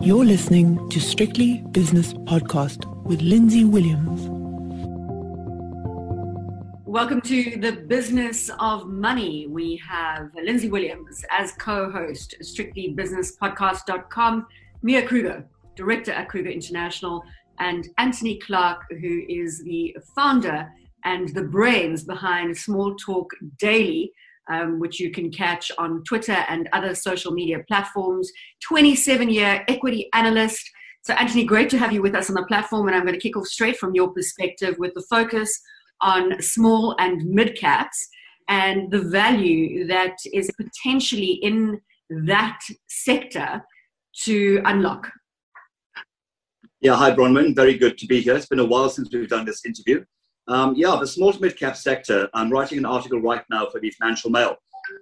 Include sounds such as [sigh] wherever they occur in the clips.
You're listening to Strictly Business Podcast with Lindsay Williams. Welcome to the business of money. We have Lindsay Williams as co-host, strictlybusinesspodcast.com, Mia Kruger, director at Kruger International, and Anthony Clark, who is the founder and the brains behind Small Talk Daily, um, which you can catch on Twitter and other social media platforms. 27 year equity analyst. So, Anthony, great to have you with us on the platform. And I'm going to kick off straight from your perspective with the focus on small and mid caps and the value that is potentially in that sector to unlock. Yeah, hi Bronwyn. Very good to be here. It's been a while since we've done this interview. Um, yeah, the small to mid cap sector. I'm writing an article right now for the Financial Mail,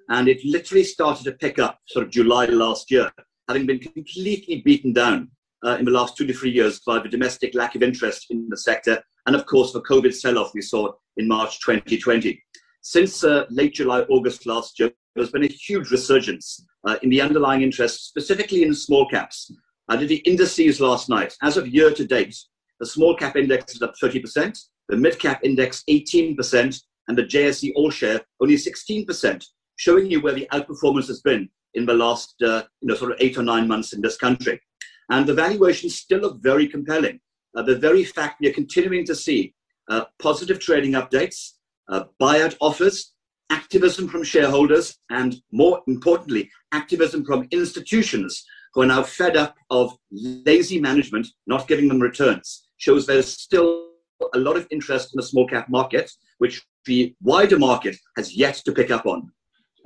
and it literally started to pick up sort of July last year, having been completely beaten down uh, in the last two to three years by the domestic lack of interest in the sector, and of course the COVID sell-off we saw in March 2020. Since uh, late July, August last year, there's been a huge resurgence uh, in the underlying interest, specifically in small caps. I did the indices last night. As of year to date, the small cap index is up 30%, the mid cap index 18%, and the JSE All Share only 16%, showing you where the outperformance has been in the last uh, you know, sort of eight or nine months in this country. And the valuations still look very compelling. Uh, the very fact we are continuing to see uh, positive trading updates, uh, buyout offers, activism from shareholders, and more importantly, activism from institutions who are now fed up of lazy management not giving them returns shows there's still a lot of interest in the small cap market, which the wider market has yet to pick up on.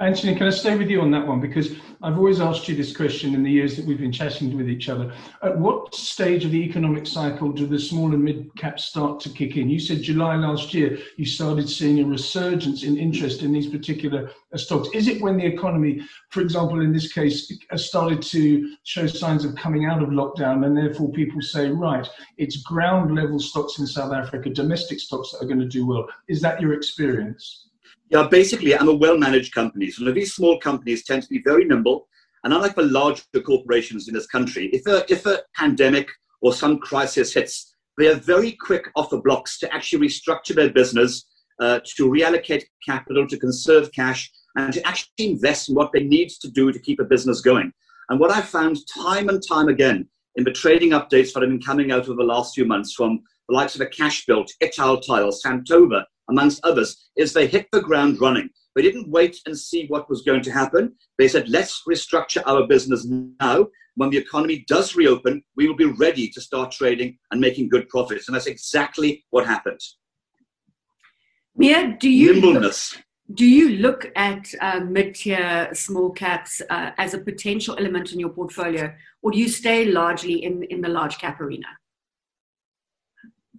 Anthony, can I stay with you on that one? Because I've always asked you this question in the years that we've been chatting with each other. At what stage of the economic cycle do the small and mid caps start to kick in? You said July last year you started seeing a resurgence in interest in these particular stocks. Is it when the economy, for example, in this case, started to show signs of coming out of lockdown and therefore people say, right, it's ground level stocks in South Africa, domestic stocks that are going to do well? Is that your experience? Yeah, basically, I'm a well managed company. So these small companies tend to be very nimble. And unlike the larger corporations in this country, if a, if a pandemic or some crisis hits, they are very quick off the blocks to actually restructure their business, uh, to reallocate capital, to conserve cash, and to actually invest in what they need to do to keep a business going. And what I've found time and time again in the trading updates that have been coming out over the last few months from the likes of a cash built, Cashbuild, Italtile, Santova, amongst others, is they hit the ground running. They didn't wait and see what was going to happen. They said, let's restructure our business now. When the economy does reopen, we will be ready to start trading and making good profits. And that's exactly what happened. Mia, do you nimbleness? Look, do you look at uh, mid-tier small caps uh, as a potential element in your portfolio, or do you stay largely in in the large cap arena?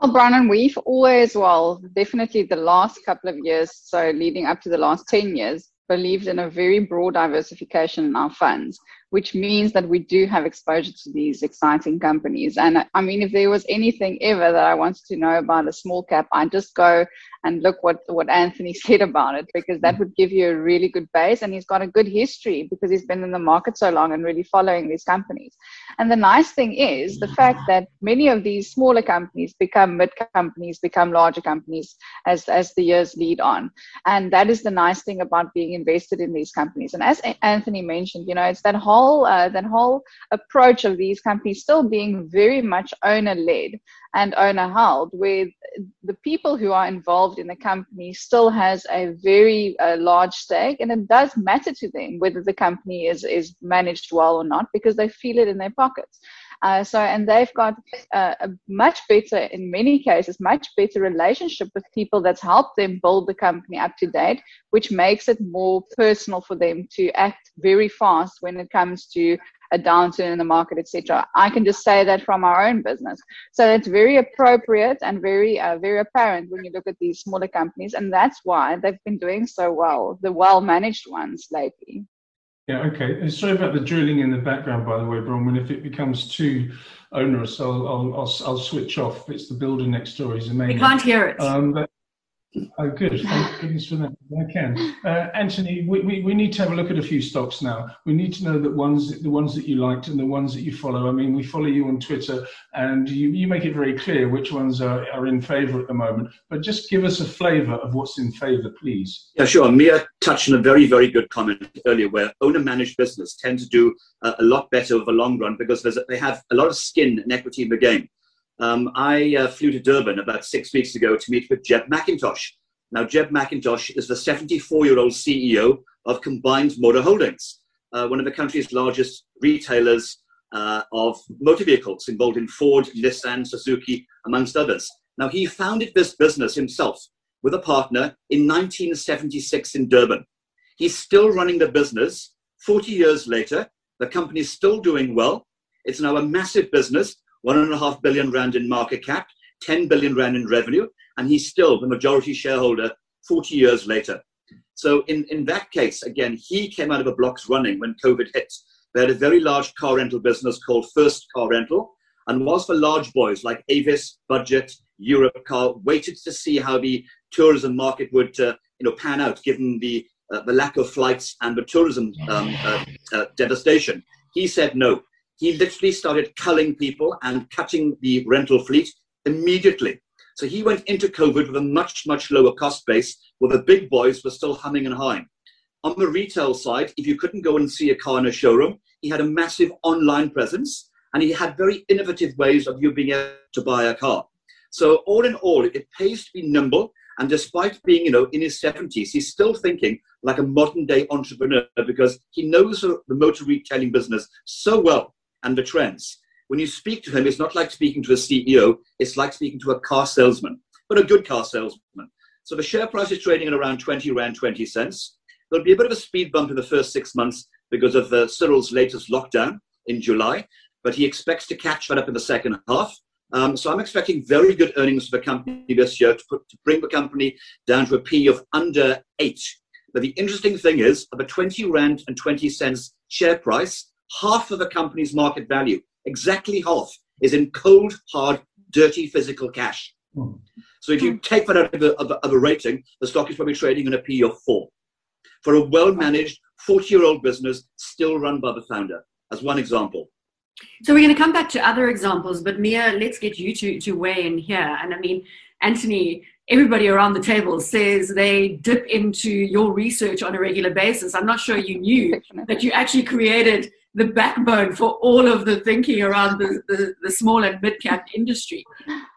Well, Bronwyn, we've always, well, definitely the last couple of years, so leading up to the last 10 years, believed in a very broad diversification in our funds, which means that we do have exposure to these exciting companies. And I mean, if there was anything ever that I wanted to know about a small cap, I'd just go and look what, what Anthony [laughs] said about it, because that would give you a really good base. And he's got a good history because he's been in the market so long and really following these companies. And the nice thing is the fact that many of these smaller companies become mid companies, become larger companies as, as the years lead on. And that is the nice thing about being invested in these companies. And as Anthony mentioned, you know, it's that whole, uh, that whole approach of these companies still being very much owner led and owner held, where the people who are involved in the company still has a very uh, large stake, and it does matter to them whether the company is is managed well or not because they feel it in their pockets. Uh, so, and they've got uh, a much better, in many cases, much better relationship with people that's helped them build the company up to date, which makes it more personal for them to act very fast when it comes to a downturn in the market, etc. I can just say that from our own business. So it's very appropriate and very, uh, very apparent when you look at these smaller companies, and that's why they've been doing so well, the well-managed ones lately. Yeah, okay. Sorry about the drilling in the background, by the way, Bronwyn. If it becomes too onerous, I'll, I'll, I'll, I'll switch off. It's the builder next door. He's amazing. You can't hear it. Um, but, Oh, good. Thank goodness for that. I can. Uh, Anthony, we, we, we need to have a look at a few stocks now. We need to know that ones the ones that you liked and the ones that you follow. I mean, we follow you on Twitter, and you, you make it very clear which ones are, are in favour at the moment. But just give us a flavour of what's in favour, please. Yeah, sure. Mia touched on a very, very good comment earlier where owner-managed business tend to do a, a lot better over the long run because they have a lot of skin and equity in the game. Um, I uh, flew to Durban about six weeks ago to meet with Jebb McIntosh. Now, Jebb McIntosh is the 74 year old CEO of Combined Motor Holdings, uh, one of the country's largest retailers uh, of motor vehicles involved in Ford, Nissan, Suzuki, amongst others. Now, he founded this business himself with a partner in 1976 in Durban. He's still running the business 40 years later. The company is still doing well. It's now a massive business one and a half billion rand in market cap, 10 billion rand in revenue, and he's still the majority shareholder 40 years later. So in, in that case, again, he came out of the blocks running when COVID hit. They had a very large car rental business called First Car Rental, and was for large boys like Avis, Budget, Europcar, waited to see how the tourism market would uh, you know, pan out given the, uh, the lack of flights and the tourism um, uh, uh devastation. He said no he literally started culling people and cutting the rental fleet immediately. So he went into COVID with a much, much lower cost base where the big boys were still humming and hawing. On the retail side, if you couldn't go and see a car in a showroom, he had a massive online presence and he had very innovative ways of you being able to buy a car. So all in all, it pays to be nimble. And despite being, you know, in his 70s, he's still thinking like a modern day entrepreneur because he knows the motor retailing business so well and the trends. When you speak to him, it's not like speaking to a CEO, it's like speaking to a car salesman, but a good car salesman. So the share price is trading at around 20 Rand 20 cents. There'll be a bit of a speed bump in the first six months because of uh, Cyril's latest lockdown in July, but he expects to catch that up in the second half. Um, so I'm expecting very good earnings for the company this year to, put, to bring the company down to a P of under eight. But the interesting thing is, of a 20 Rand and 20 cents share price, half of a company's market value, exactly half, is in cold, hard, dirty physical cash. Hmm. So if you take that out of a, of, a, of a, rating, the stock is probably trading in a P of four. For a well managed 40 year old business still run by the founder, as one example. So we're going to come back to other examples, but Mia, let's get you to, to weigh in here. And I mean, Anthony, everybody around the table says they dip into your research on a regular basis. I'm not sure you knew that you actually created the backbone for all of the thinking around the, the, the small and mid cap industry.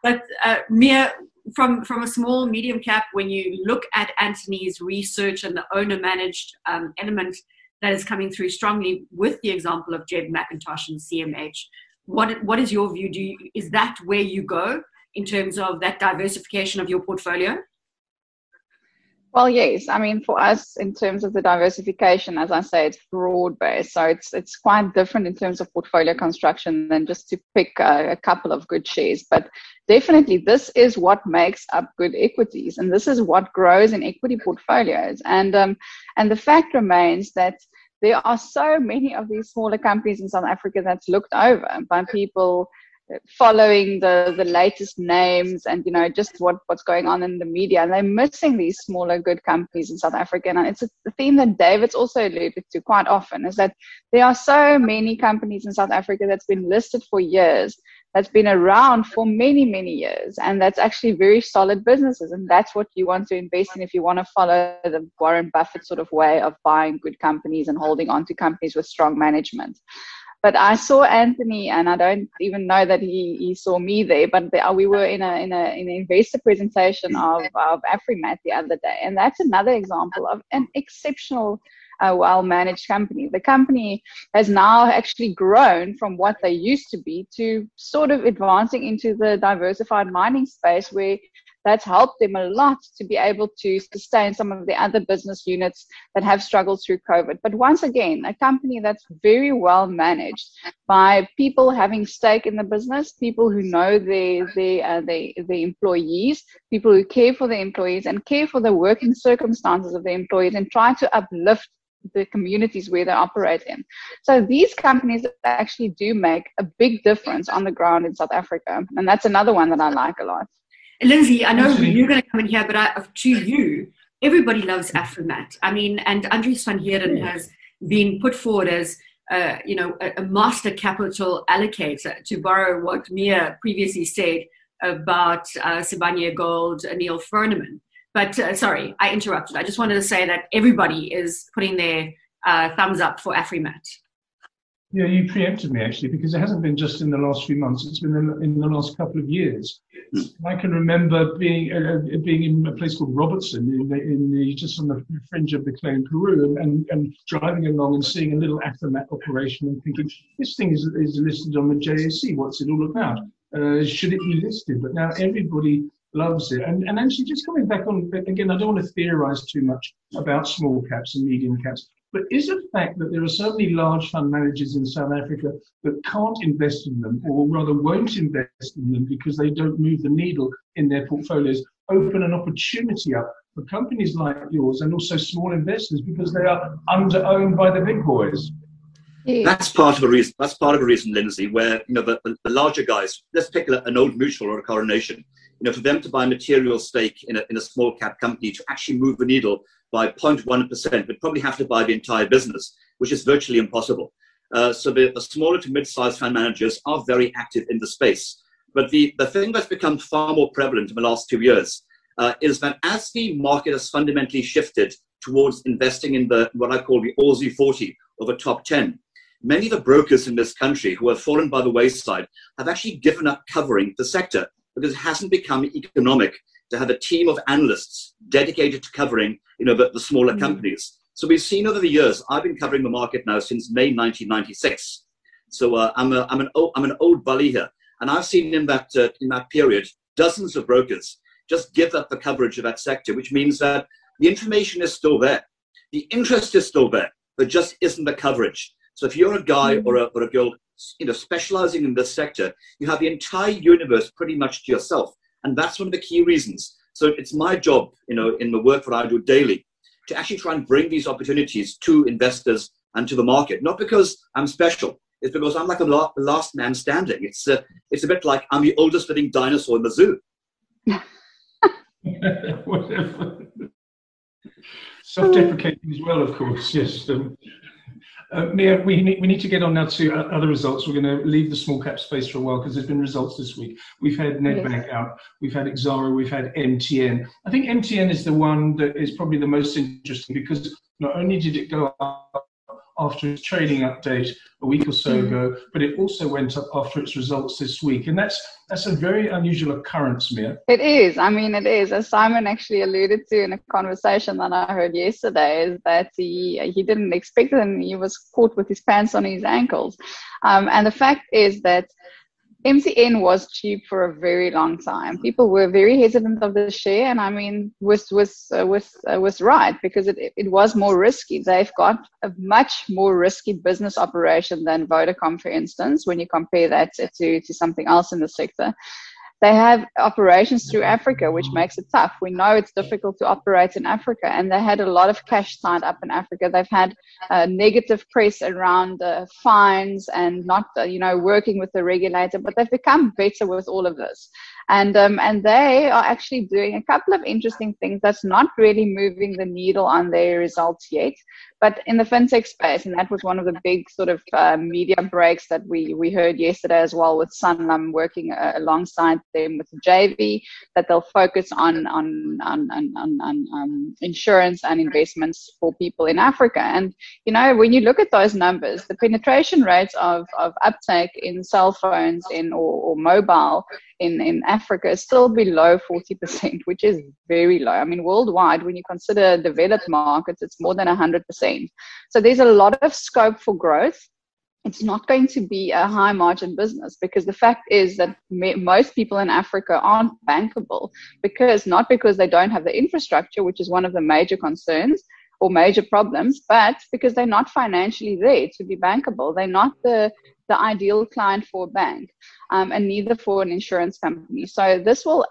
But uh, Mia, from, from a small, medium cap, when you look at Anthony's research and the owner managed um, element that is coming through strongly with the example of Jebb McIntosh and CMH, what, what is your view? Do you, is that where you go in terms of that diversification of your portfolio? Well, yes. I mean, for us, in terms of the diversification, as I say, it's broad based. So it's it's quite different in terms of portfolio construction than just to pick a, a, couple of good shares. But definitely, this is what makes up good equities, and this is what grows in equity portfolios. And um, and the fact remains that there are so many of these smaller companies in South Africa that's looked over by people following the the latest names and you know just what what's going on in the media. And they're missing these smaller good companies in south africa. And it's a theme that david's also alluded to quite often is that there are so many companies in south africa that's been listed for years that's been around for many many years and that's actually very solid businesses. And that's what you want to invest in if you want to follow the warren buffett sort of way of buying good companies and holding on to companies with strong management but I saw Anthony, and I don't even know that he, he saw me there. But the, we were in a in a in an investor presentation of of Afrimat the other day, and that's another example of an exceptional, uh, well managed company. The company has now actually grown from what they used to be to sort of advancing into the diversified mining space, where that's helped them a lot to be able to sustain some of the other business units that have struggled through COVID. But once again, a company that's very well managed by people having stake in the business, people who know their their uh, their, their employees, people who care for the employees and care for the working circumstances of the employees and try to uplift the communities where they operate in. So these companies actually do make a big difference on the ground in South Africa. And that's another one that I like a lot. Lindsay, I know you're going to come in here, but I, to you, everybody loves Afrimat. I mean, and Andries van Heerden has been put forward as uh, you know a, a, master capital allocator to borrow what Mia previously said about uh, Sibanye Gold, Neal Froneman. But uh, sorry, I interrupted. I just wanted to say that everybody is putting their uh, thumbs up for Afrimat. Yeah, you preempted me actually because it hasn't been just in the last few months. It's been in, in the last couple of years. I can remember being uh, uh, being in a place called Robertson in the, in the just on the fringe of the Klein Karoo, and, and, driving along and seeing a little Afrimat operation and thinking this thing is, is listed on the JSE. What's it all about? Uh, should it be listed? But now everybody loves it. And, and actually, just coming back on again, I don't want to theorize too much about small caps and medium caps. But is it the fact that there are so many large fund managers in South Africa that can't invest in them, or rather won't invest in them because they don't move the needle in their portfolios, open an opportunity up for companies like yours and also small investors because they are under owned by the big boys? That's part of a reason. That's part of a reason, Lindsay, where you know the, the larger guys. Let's pick an old mutual or a coronation. You know, for them to buy a material stake in a, in a small cap company to actually move the needle by 0.1%, would probably have to buy the entire business, which is virtually impossible. Uh, so the, the, smaller to mid-sized fund managers are very active in the space. But the, the thing that's become far more prevalent in the last two years uh, is that as the market has fundamentally shifted towards investing in the what I call the ALSI 40 or the top 10, many of the brokers in this country who have fallen by the wayside have actually given up covering the sector because it hasn't become economic to have a team of analysts dedicated to covering you know, the, the smaller mm-hmm. companies. So we've seen over the years, I've been covering the market now since May 1996. So uh, I'm, a, I'm, an old, I'm an old bully here. And I've seen in that, uh, in that period dozens of brokers just give up the coverage of that sector, which means that the information is still there. The interest is still there, but just isn't the coverage. So if you're a guy mm-hmm. or a, or a girl you know, specializing in this sector, you have the entire universe pretty much to yourself. And that's one of the key reasons. So it's my job, you know, in the work that I do daily, to actually try and bring these opportunities to investors and to the market. Not because I'm special, it's because I'm like the last man standing. It's a, it's a bit like I'm the oldest living dinosaur in the zoo. [laughs] Self-deprecating as well, of course. Yes. Um, uh, Mia, we need, we need to get on now to other results. We're going to leave the small cap space for a while because there's been results this week. We've had Nedbank yes. out, we've had Exxaro, we've had MTN. I think MTN is the one that is probably the most interesting because not only did it go up after its trading update a week or so mm. ago, but it also went up after its results this week. And that's that's a very unusual occurrence, Mia. It is. I mean, it is. As Simon actually alluded to in a conversation that I heard yesterday, is that he he didn't expect it and he was caught with his pants on his ankles. Um, and the fact is that MTN was cheap for a very long time. People were very hesitant of the share, and I mean, was was uh, was uh, was right because it it was more risky. They've got a much more risky business operation than Vodacom, for instance, when you compare that to to something else in the sector. They have operations through Africa, which makes it tough. We know it's difficult to operate in Africa, and they had a lot of cash tied up in Africa. They've had uh, negative press around uh, fines and not, uh, you know, working with the regulator, but they've become better with all of this and um, and they are actually doing a couple of interesting things that's not really moving the needle on their results yet but in the fintech space and that was one of the big sort of uh, media breaks that we we heard yesterday as well with sanlam working uh, alongside them with jv that they'll focus on on on on, on, on um, insurance and investments for people in africa and you know when you look at those numbers the penetration rates of of uptake in cell phones in or, or mobile in, in Africa is still below 40%, which is very low. I mean, worldwide, when you consider developed markets, it's more than 100%. So there's a lot of scope for growth. It's not going to be a high margin business because the fact is that most people in Africa aren't bankable because not because they don't have the infrastructure, which is one of the major concerns, or major problems, but because they're not financially there to be bankable. They're not the the ideal client for a bank um, and neither for an insurance company. So this will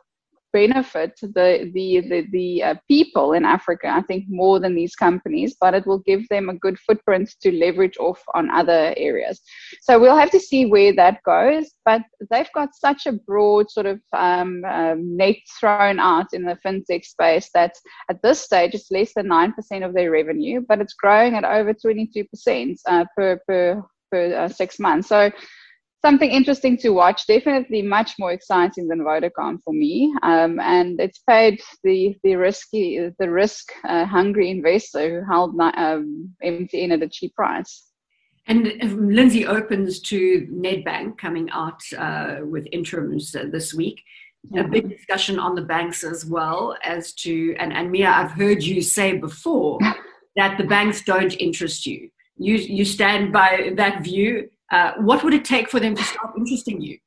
benefit the the the, the uh, people in Africa, I think, more than these companies. But it will give them a good footprint to leverage off on other areas. So we'll have to see where that goes. But they've got such a broad sort of um, um, net thrown out in the fintech space that at this stage it's less than nine percent of their revenue, but it's growing at over twenty two percent uh, per per per uh, six months. So something interesting to watch. Definitely much more exciting than Vodacom for me, um, and it's paid the the risky the risk uh, hungry investor who held um, MTN at a cheap price. And Lindsay opens to Nedbank coming out uh, with interims uh, this week. A big discussion on the banks as well as to, and, and Mia, I've heard you say before [laughs] that the banks don't interest you. You, you stand by that view uh, what would it take for them to stop interesting you?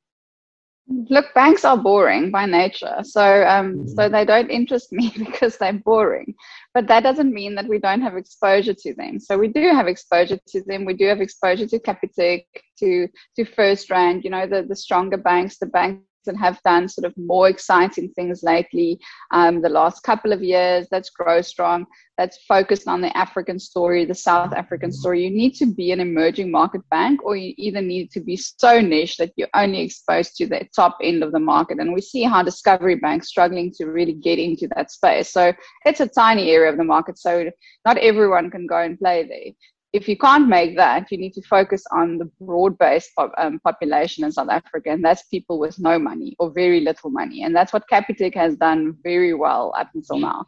Look, banks are boring by nature, so um, so they don't interest [laughs] me because they're boring. But that doesn't mean that we don't have exposure to them. So we do have exposure to them. We do have exposure to Capitec, to to FirstRand. You know, the the stronger banks, the banks that have done sort of more exciting things lately um, the last couple of years. That's Grow Strong. That's focused on the African story, the South African story. You need to be an emerging market bank, or you either need to be so niche that you're only exposed to the top end of the market. And we see how Discovery Bank struggling to really get into that space. So it's a tiny area of the market. So not everyone can go and play there if you can't make that, you need to focus on the broad-based um, population in South Africa, and that's people with no money or very little money, and that's what Capitec has done very well up until now.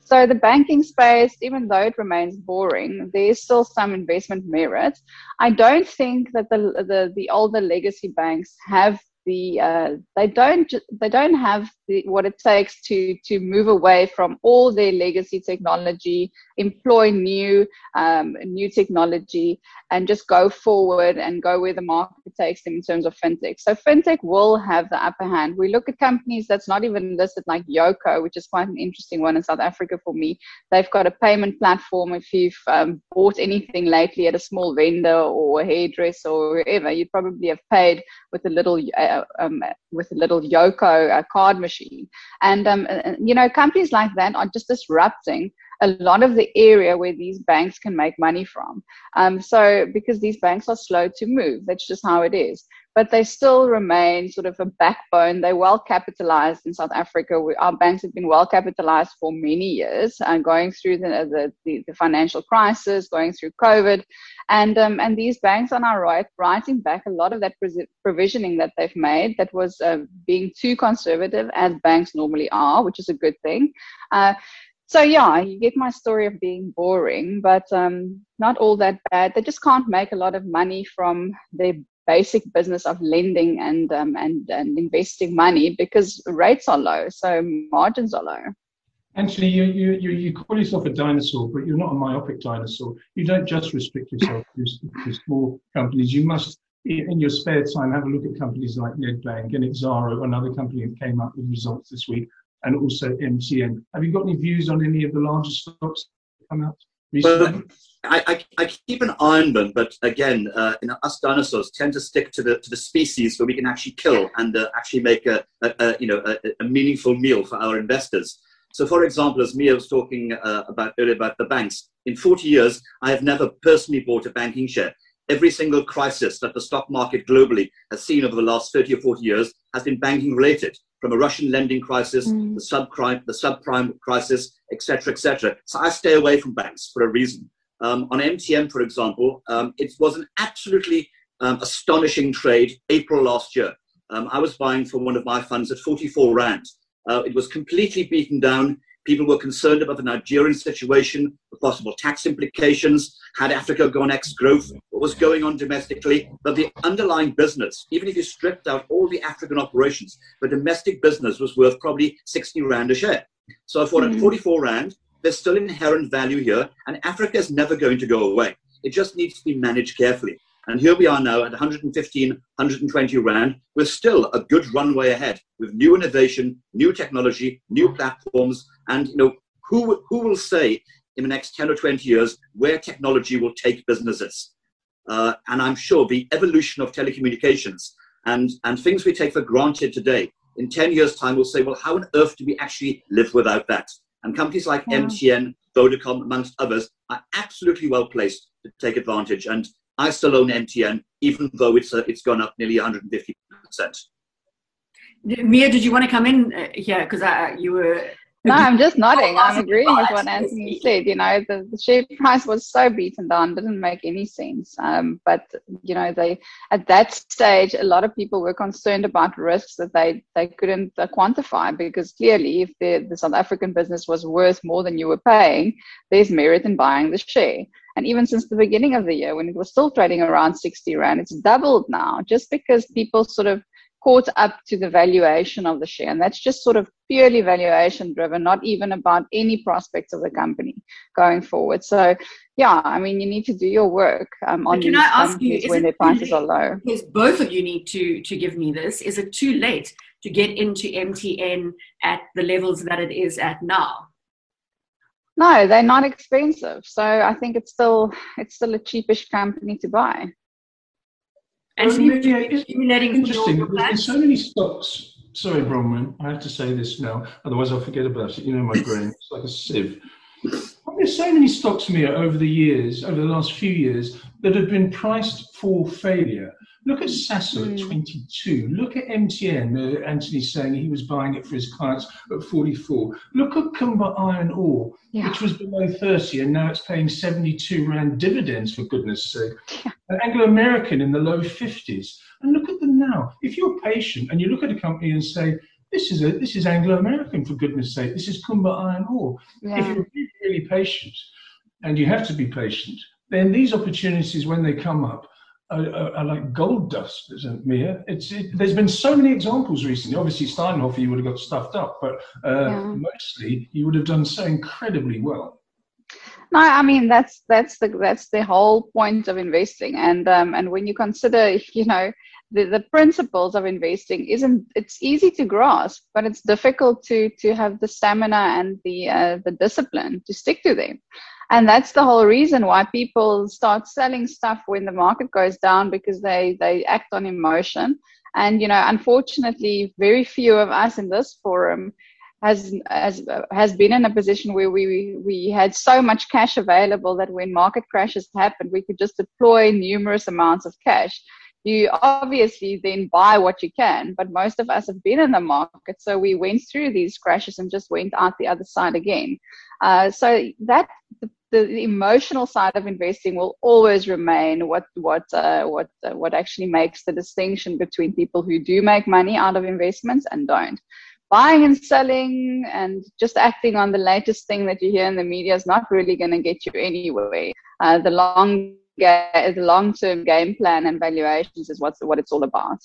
So the banking space, even though it remains boring, there is still some investment merit. I don't think that the the, the older legacy banks have the uh, they don't they don't have the, what it takes to to move away from all their legacy technology, employ new um, new technology, and just go forward and go where the market takes them in terms of fintech. So fintech will have the upper hand. We look at companies that's not even listed like Yoco, which is quite an interesting one in South Africa for me. They've got a payment platform. If you've um, bought anything lately at a small vendor or a hairdresser or wherever, you'd probably have paid with a little um, with a little Yoco card machine. And um, you know, companies like that are just disrupting a lot of the area where these banks can make money from. Um, so because these banks are slow to move, that's just how it is but they still remain sort of a backbone. They're well capitalized in South Africa. We, our banks have been well capitalized for many years and going through the, the, the, financial crisis, going through COVID. And, um, and these banks are now right, writing back a lot of that provisioning that they've made that was uh, being too conservative, as banks normally are, which is a good thing. Uh, so yeah, you get my story of being boring, but um, not all that bad. They just can't make a lot of money from their basic business of lending and, um, and, and investing money because rates are low, so margins are low. Actually, you, you, you, you call yourself a dinosaur, but you're not a myopic dinosaur. You don't just restrict yourself to, small companies. You must, in your spare time, have a look at companies like Nedbank and Exxaro, another company that came up with results this week, and also MTN. Have you got any views on any of the larger stocks that come out I, I, I, keep an eye on them, but again, uh, you know, us dinosaurs tend to stick to the to the species where we can actually kill and uh, actually make a, a, a you know a, a, meaningful meal for our investors. So, for example, as Mia was talking uh, about earlier about the banks, in 40 years, I have never personally bought a banking share. Every single crisis that the stock market globally has seen over the last 30 or 40 years has been banking related from a Russian lending crisis, mm. the subprime, the subprime crisis, etc., etc. So I stay away from banks for a reason. Um, on MTN, for example, um, it was an absolutely um, astonishing trade April last year. Um, I was buying for one of my funds at 44 Rand. Uh, it was completely beaten down. People were concerned about the Nigerian situation, the possible tax implications. Had Africa gone ex growth? What was going on domestically? But the underlying business, even if you stripped out all the African operations, the domestic business was worth probably 60 Rand a share. So I thought mm-hmm. at 44 Rand, there's still inherent value here, and Africa is never going to go away. It just needs to be managed carefully. And here we are now at 115, 120 Rand, with still a good runway ahead with new innovation, new technology, new platforms, and you know, who, who will say in the next 10 or 20 years where technology will take businesses? Uh, and I'm sure the evolution of telecommunications and, and things we take for granted today in 10 years' time will say, well, how on earth do we actually live without that? And companies like yeah. MTN, Vodacom, amongst others, are absolutely well placed to take advantage. And I still own MTN, even though it's, uh, it's gone up nearly 150%. Mia, did you want to come in uh, here? Because uh, you were no, I'm just nodding. I'm agreeing with what Anthony said. You know, the, the share price was so beaten down, didn't make any sense. Um, but you know, they at that stage, a lot of people were concerned about risks that they they couldn't uh, quantify because clearly, if the the South African business was worth more than you were paying, there's merit in buying the share. And even since the beginning of the year, when it was still trading around 60 rand, it's doubled now, just because people sort of caught up to the valuation of the share. And that's just sort of purely valuation driven, not even about any prospects of the company going forward. So, yeah, I mean, you need to do your work um, on these companies you, when their prices are low. Because both of you need to, to give me this. Is it too late to get into MTN at the levels that it is at now? No, they're not expensive. So I think it's still it's still a cheapish company to buy. And so yeah, it's interesting. There's been so many stocks. Sorry, Bronwyn, I have to say this now, otherwise I'll forget about it. You know my brain; it's like a sieve. There's so many stocks, Mia, over the years, over the last few years, that have been priced for failure. Look at Sasol mm. at hmm. 22. Look at MTN. Uh, Anthony's saying he was buying it for his clients at 44. Look at Kumba Iron Ore, yeah. which was below 30, and now it's paying 72 Rand dividends, for goodness sake. Yeah. Anglo American in the low 50s. And look at them now. If you're patient and you look at a company and say, this is a, this is Anglo American for goodness sake. This is Kumba Iron Ore. Yeah. If you're really, really patient, and you have to be patient, then these opportunities when they come up are, are, are like gold dust, isn't it, Mia? It's it, there's been so many examples recently. Obviously, Steinhoff, you would have got stuffed up, but uh, yeah. mostly you would have done so incredibly well. No, I mean that's that's the that's the whole point of investing, and um, and when you consider, [laughs] you know, the, the principles of investing isn't it's easy to grasp, but it's difficult to to have the stamina and the uh, the discipline to stick to them and that's the whole reason why people start selling stuff when the market goes down because they they act on emotion. And you know unfortunately very few of us in this forum has has has been in a position where we we had so much cash available that when market crashes happened we could just deploy numerous amounts of cash. You obviously then buy what you can but most of us have been in the market so we went through these crashes and just went out the other side again. Uh, so that the emotional side of investing will always remain what what uh, what uh, what actually makes the distinction between people who do make money out of investments and don't. Buying and selling and just acting on the latest thing that you hear in the media is not really going to get you anywhere. Uh, the long the long term game plan and valuations is what's what it's all about.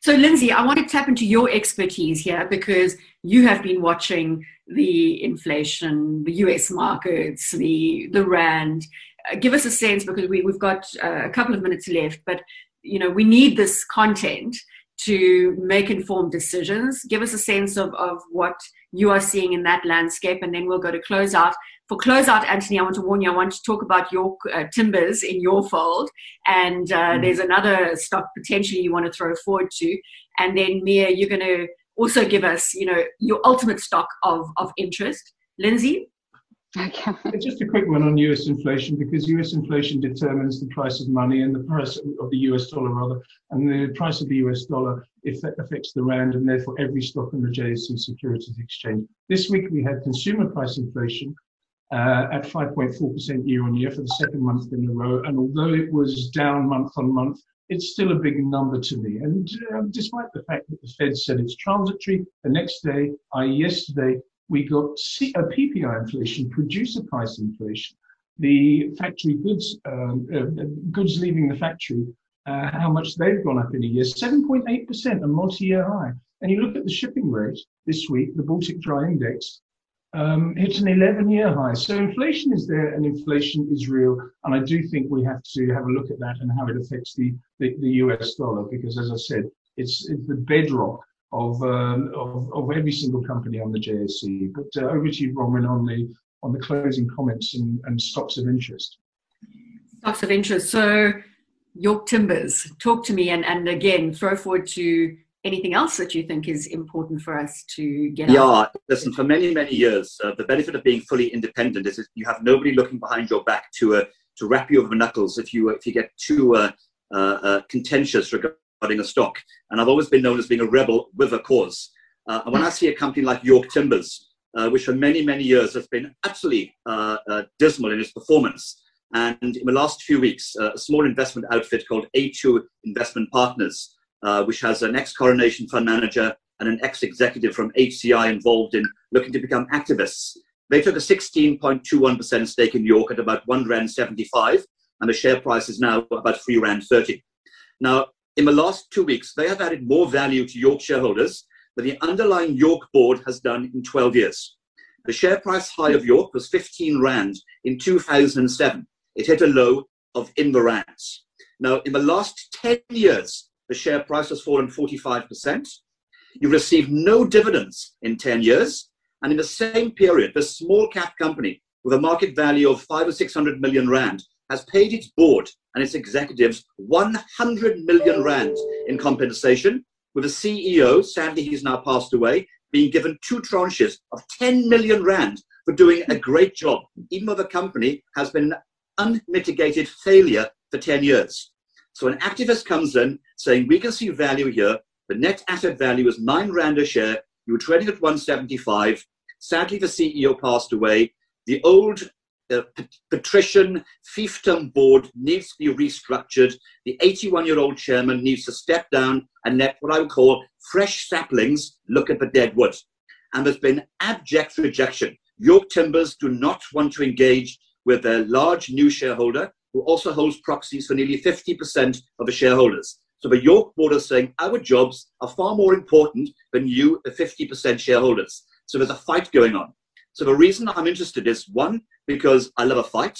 So, Lindsay, I want to tap into your expertise here because you have been watching the inflation, the US markets, the, the RAND. Uh, give us a sense because we, we've got uh, a couple of minutes left, but you know, we need this content to make informed decisions. Give us a sense of, of what you are seeing in that landscape, and then we'll go to close out. For close out, Anthony, I want to warn you, I want to talk about your uh, timbers in your fold, and uh, mm. there's another stock potentially you want to throw forward to. And then, Mia, you're going to also give us, you know, your ultimate stock of, of interest. Lindsay? Okay. [laughs] Just a quick one on US inflation, because US inflation determines the price of money and the price of the US dollar, rather, and the price of the US dollar affects the RAND and therefore every stock on the JSE Securities Exchange. This week we had consumer price inflation uh, at 5.4% year on year for the second month in a row. And although it was down month on month, it's still a big number to me. And uh, despite the fact that the Fed said it's transitory, the next day, i.e., yesterday, we got C- a PPI inflation, producer price inflation, the factory goods um, uh, goods leaving the factory, uh, how much they've gone up in a year, 7.8%, a multi-year high. And you look at the shipping rate this week, the Baltic Dry Index um, hit an 11 year high. So inflation is there and inflation is real. And I do think we have to have a look at that and how it affects the, the, the US dollar, because as I said, it's, it's the bedrock of, um, of, of, every single company on the JSE. But uh, over to you, Bronwyn, on the, on the closing comments and, and stocks of interest. Stocks of interest. So York Timbers, talk to me and, and again, throw forward to anything else that you think is important for us to get? Yeah, listen. For many many years, uh, the benefit of being fully independent is you have nobody looking behind your back to uh, to wrap you over the knuckles if you if you get too uh, uh, uh, contentious regarding a stock. And I've always been known as being a rebel with a cause. Uh, and when I see a company like York Timbers, which for many many years has been absolutely dismal in its performance, and in the last few weeks, a small investment outfit called A2 Investment Partners uh, which has an ex-coronation fund manager and an ex-executive from HCI involved in looking to become activists. They took a 16.21% stake in York at about 1 Rand 75, and the share price is now about 3 Rand 30. Now, in the last two weeks, they have added more value to York shareholders than the underlying York board has done in 12 years. The share price high of York was 15 Rand in 2007. It hit a low of in the rands. Now, in the last 10 years, the share price has fallen 45%. You've received no dividends in 10 years. And in the same period, the small cap company with a market value of five or 600 million rand has paid its board and its executives 100 million rand in compensation, with the CEO, sadly he's now passed away, being given two tranches of 10 million rand for doing a great job, even though the company has been an unmitigated failure for 10 years. So an activist comes in saying, we can see value here. The net asset value is nine Rand a share. You were trading at 175. Sadly, the CEO passed away. The old uh, patrician fiefdom board needs to be restructured. The 81 year old chairman needs to step down and let what I would call fresh saplings look at the dead wood. And there's been abject rejection. York Timbers do not want to engage with their large new shareholder who also holds proxies for nearly 50% of the shareholders. So the York board is saying our jobs are far more important than you, the 50% shareholders. So there's a fight going on. So the reason I'm interested is one, because I love a fight.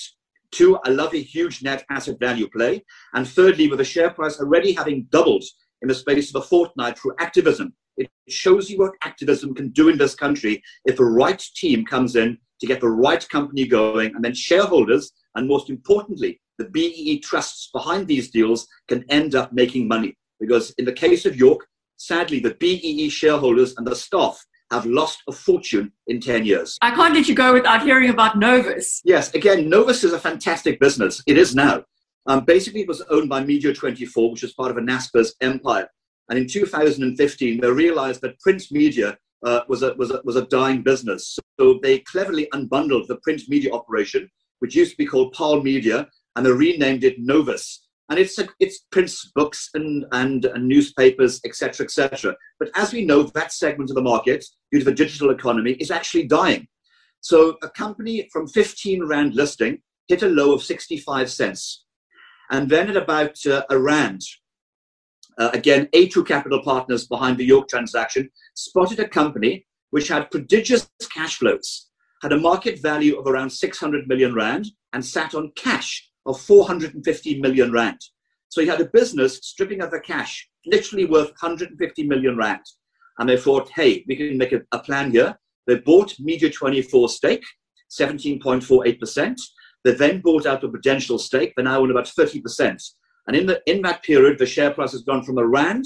Two, I love a huge net asset value play. And thirdly, with the share price already having doubled in the space of a fortnight through activism, it shows you what activism can do in this country if the right team comes in to get the right company going, and then shareholders, and most importantly, the BEE trusts behind these deals can end up making money. Because in the case of York, sadly, the BEE shareholders and the staff have lost a fortune in 10 years. I can't let you go without hearing about Novus. Yes, again, Novus is a fantastic business. It is now. Um, basically, it was owned by Media24, which is part of a Naspers empire. And in 2015, they realized that print media uh, was, a, was, a, was a dying business. So they cleverly unbundled the print media operation, which used to be called Paarl Media, and they renamed it Novus. And it's a, it's prints books and, and, and newspapers, etc., etc. But as we know, that segment of the market, due to the digital economy, is actually dying. So a company from 15 rand listing hit a low of 65 cents, and then at about uh, a rand, uh, again, A2 Capital Partners behind the York transaction spotted a company which had prodigious cash flows, had a market value of around 600 million rand, and sat on cash of 450 million rand. So he had a business stripping of the cash, literally worth 150 million rand. And they thought, hey, we can make a, a plan here. They bought Media24 stake, 17.48%. They then bought out a potential stake. They now own about 30%. And in, the, in that period, the share price has gone from a rand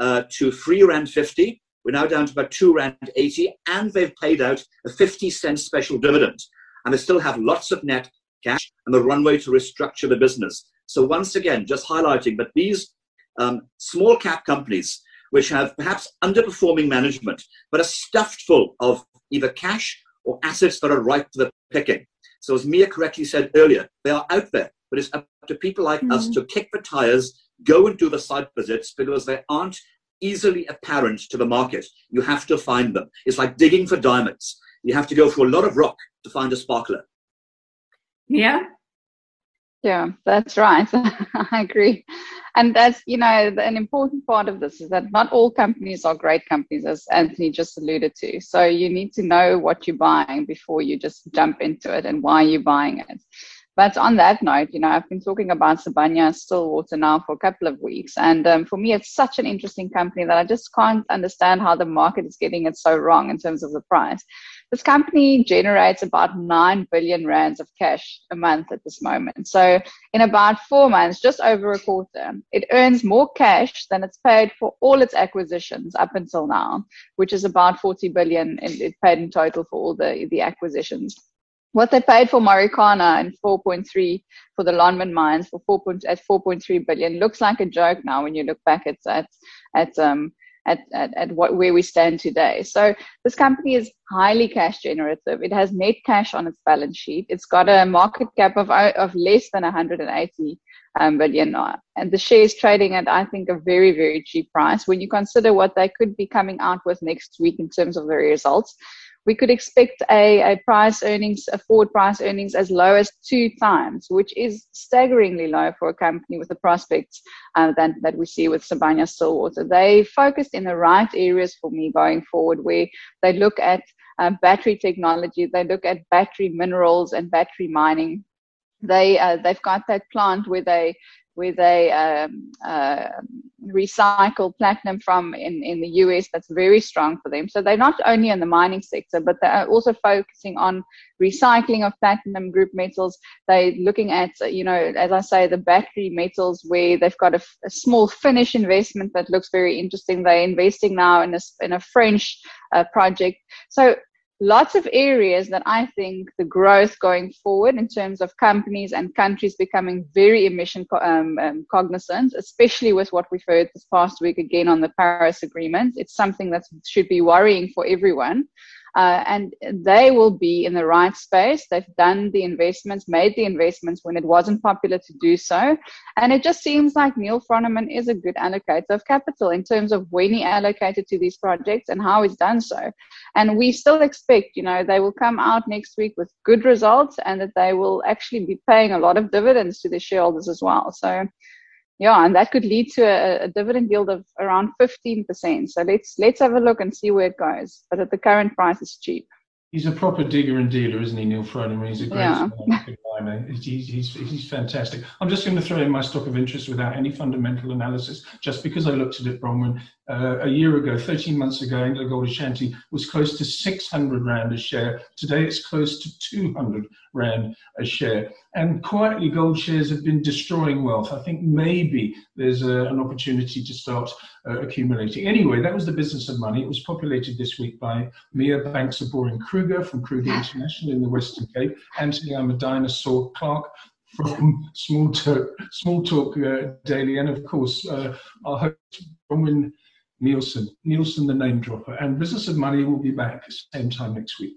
uh, to three rand 50. We're now down to about two rand 80. And they've paid out a 50 cent special dividend. And they still have lots of net cash and the runway to restructure the business. So once again, just highlighting that these um, small cap companies, which have perhaps underperforming management, but are stuffed full of either cash or assets that are ripe for the picking. So as Mia correctly said earlier, they are out there, but it's up to people like mm-hmm. us to kick the tires, go and do the site visits because they aren't easily apparent to the market. You have to find them. It's like digging for diamonds. You have to go through a lot of rock to find a sparkler. Yeah. Yeah, that's right. [laughs] I agree. And that's, you know, an important part of this is that not all companies are great companies, as Anthony just alluded to. So you need to know what you're buying before you just jump into it and why you're buying it. But on that note, you know, I've been talking about Sibanye Stillwater now for a couple of weeks. And um, for me, it's such an interesting company that I just can't understand how the market is getting it so wrong in terms of the price. This company generates about 9 billion rands of cash a month at this moment. So, in about four months, just over a quarter, it earns more cash than it's paid for all its acquisitions up until now, which is about 40 billion in, it paid in total for all the, the acquisitions what they paid for Marikana and 4.3 for the Lonmin mines for 4. at 4.3 billion looks like a joke now when you look back at at at um at, at, at what where we stand today. So this company is highly cash generative. It has net cash on its balance sheet. It's got a market cap of of less than 180 um, billion, and the share is trading at I think a very very cheap price when you consider what they could be coming out with next week in terms of the results we could expect a, a price earnings, a forward price earnings as low as two times, which is staggeringly low for a company with the prospects uh, that, that we see with Sibanye Stillwater. They focused in the right areas for me going forward, where they look at uh, battery technology, they look at battery minerals and battery mining. They uh, they've got that plant where they where they um, uh, recycle platinum from in, in the US that's very strong for them. So they're not only in the mining sector, but they're also focusing on recycling of platinum group metals. They're looking at, you know, as I say, the battery metals where they've got a, a small Finnish investment that looks very interesting. They're investing now in a, in a French uh, project. So lots of areas that I think the growth going forward in terms of companies and countries becoming very emission um, um, cognizant, especially with what we've heard this past week again on the Paris Agreement. It's something that should be worrying for everyone. Uh, and they will be in the right space. They've done the investments, made the investments when it wasn't popular to do so. And it just seems like Neal Froneman is a good allocator of capital in terms of when he allocated to these projects and how he's done so. And we still expect, you know, they will come out next week with good results and that they will actually be paying a lot of dividends to the shareholders as well. So yeah, and that could lead to a, a, dividend yield of around 15%. So let's let's have a look and see where it goes. But at the current price, it's cheap. He's a proper digger and dealer, isn't he, Neal Froneman? He's a great yeah. He's, he's, he's fantastic. I'm just going to throw in my stock of interest without any fundamental analysis, just because I looked at it, Bronwyn. Uh, a year ago, 13 months ago, AngloGold Ashanti was close to 600 Rand a share. Today it's close to 200 Rand a share. And quietly, gold shares have been destroying wealth. I think maybe there's a, an opportunity to start uh, accumulating. Anyway, that was the business of money. It was populated this week by Mia Banks of Boring Kruger from Kruger International in the Western Cape, Anthony I'm a Dinosaur Clark from Small Talk, Small Talk uh, Daily, and of course, uh, our host, Bronwyn Nielsen, Nielsen the name dropper. And Business of Money will be back at the same time next week.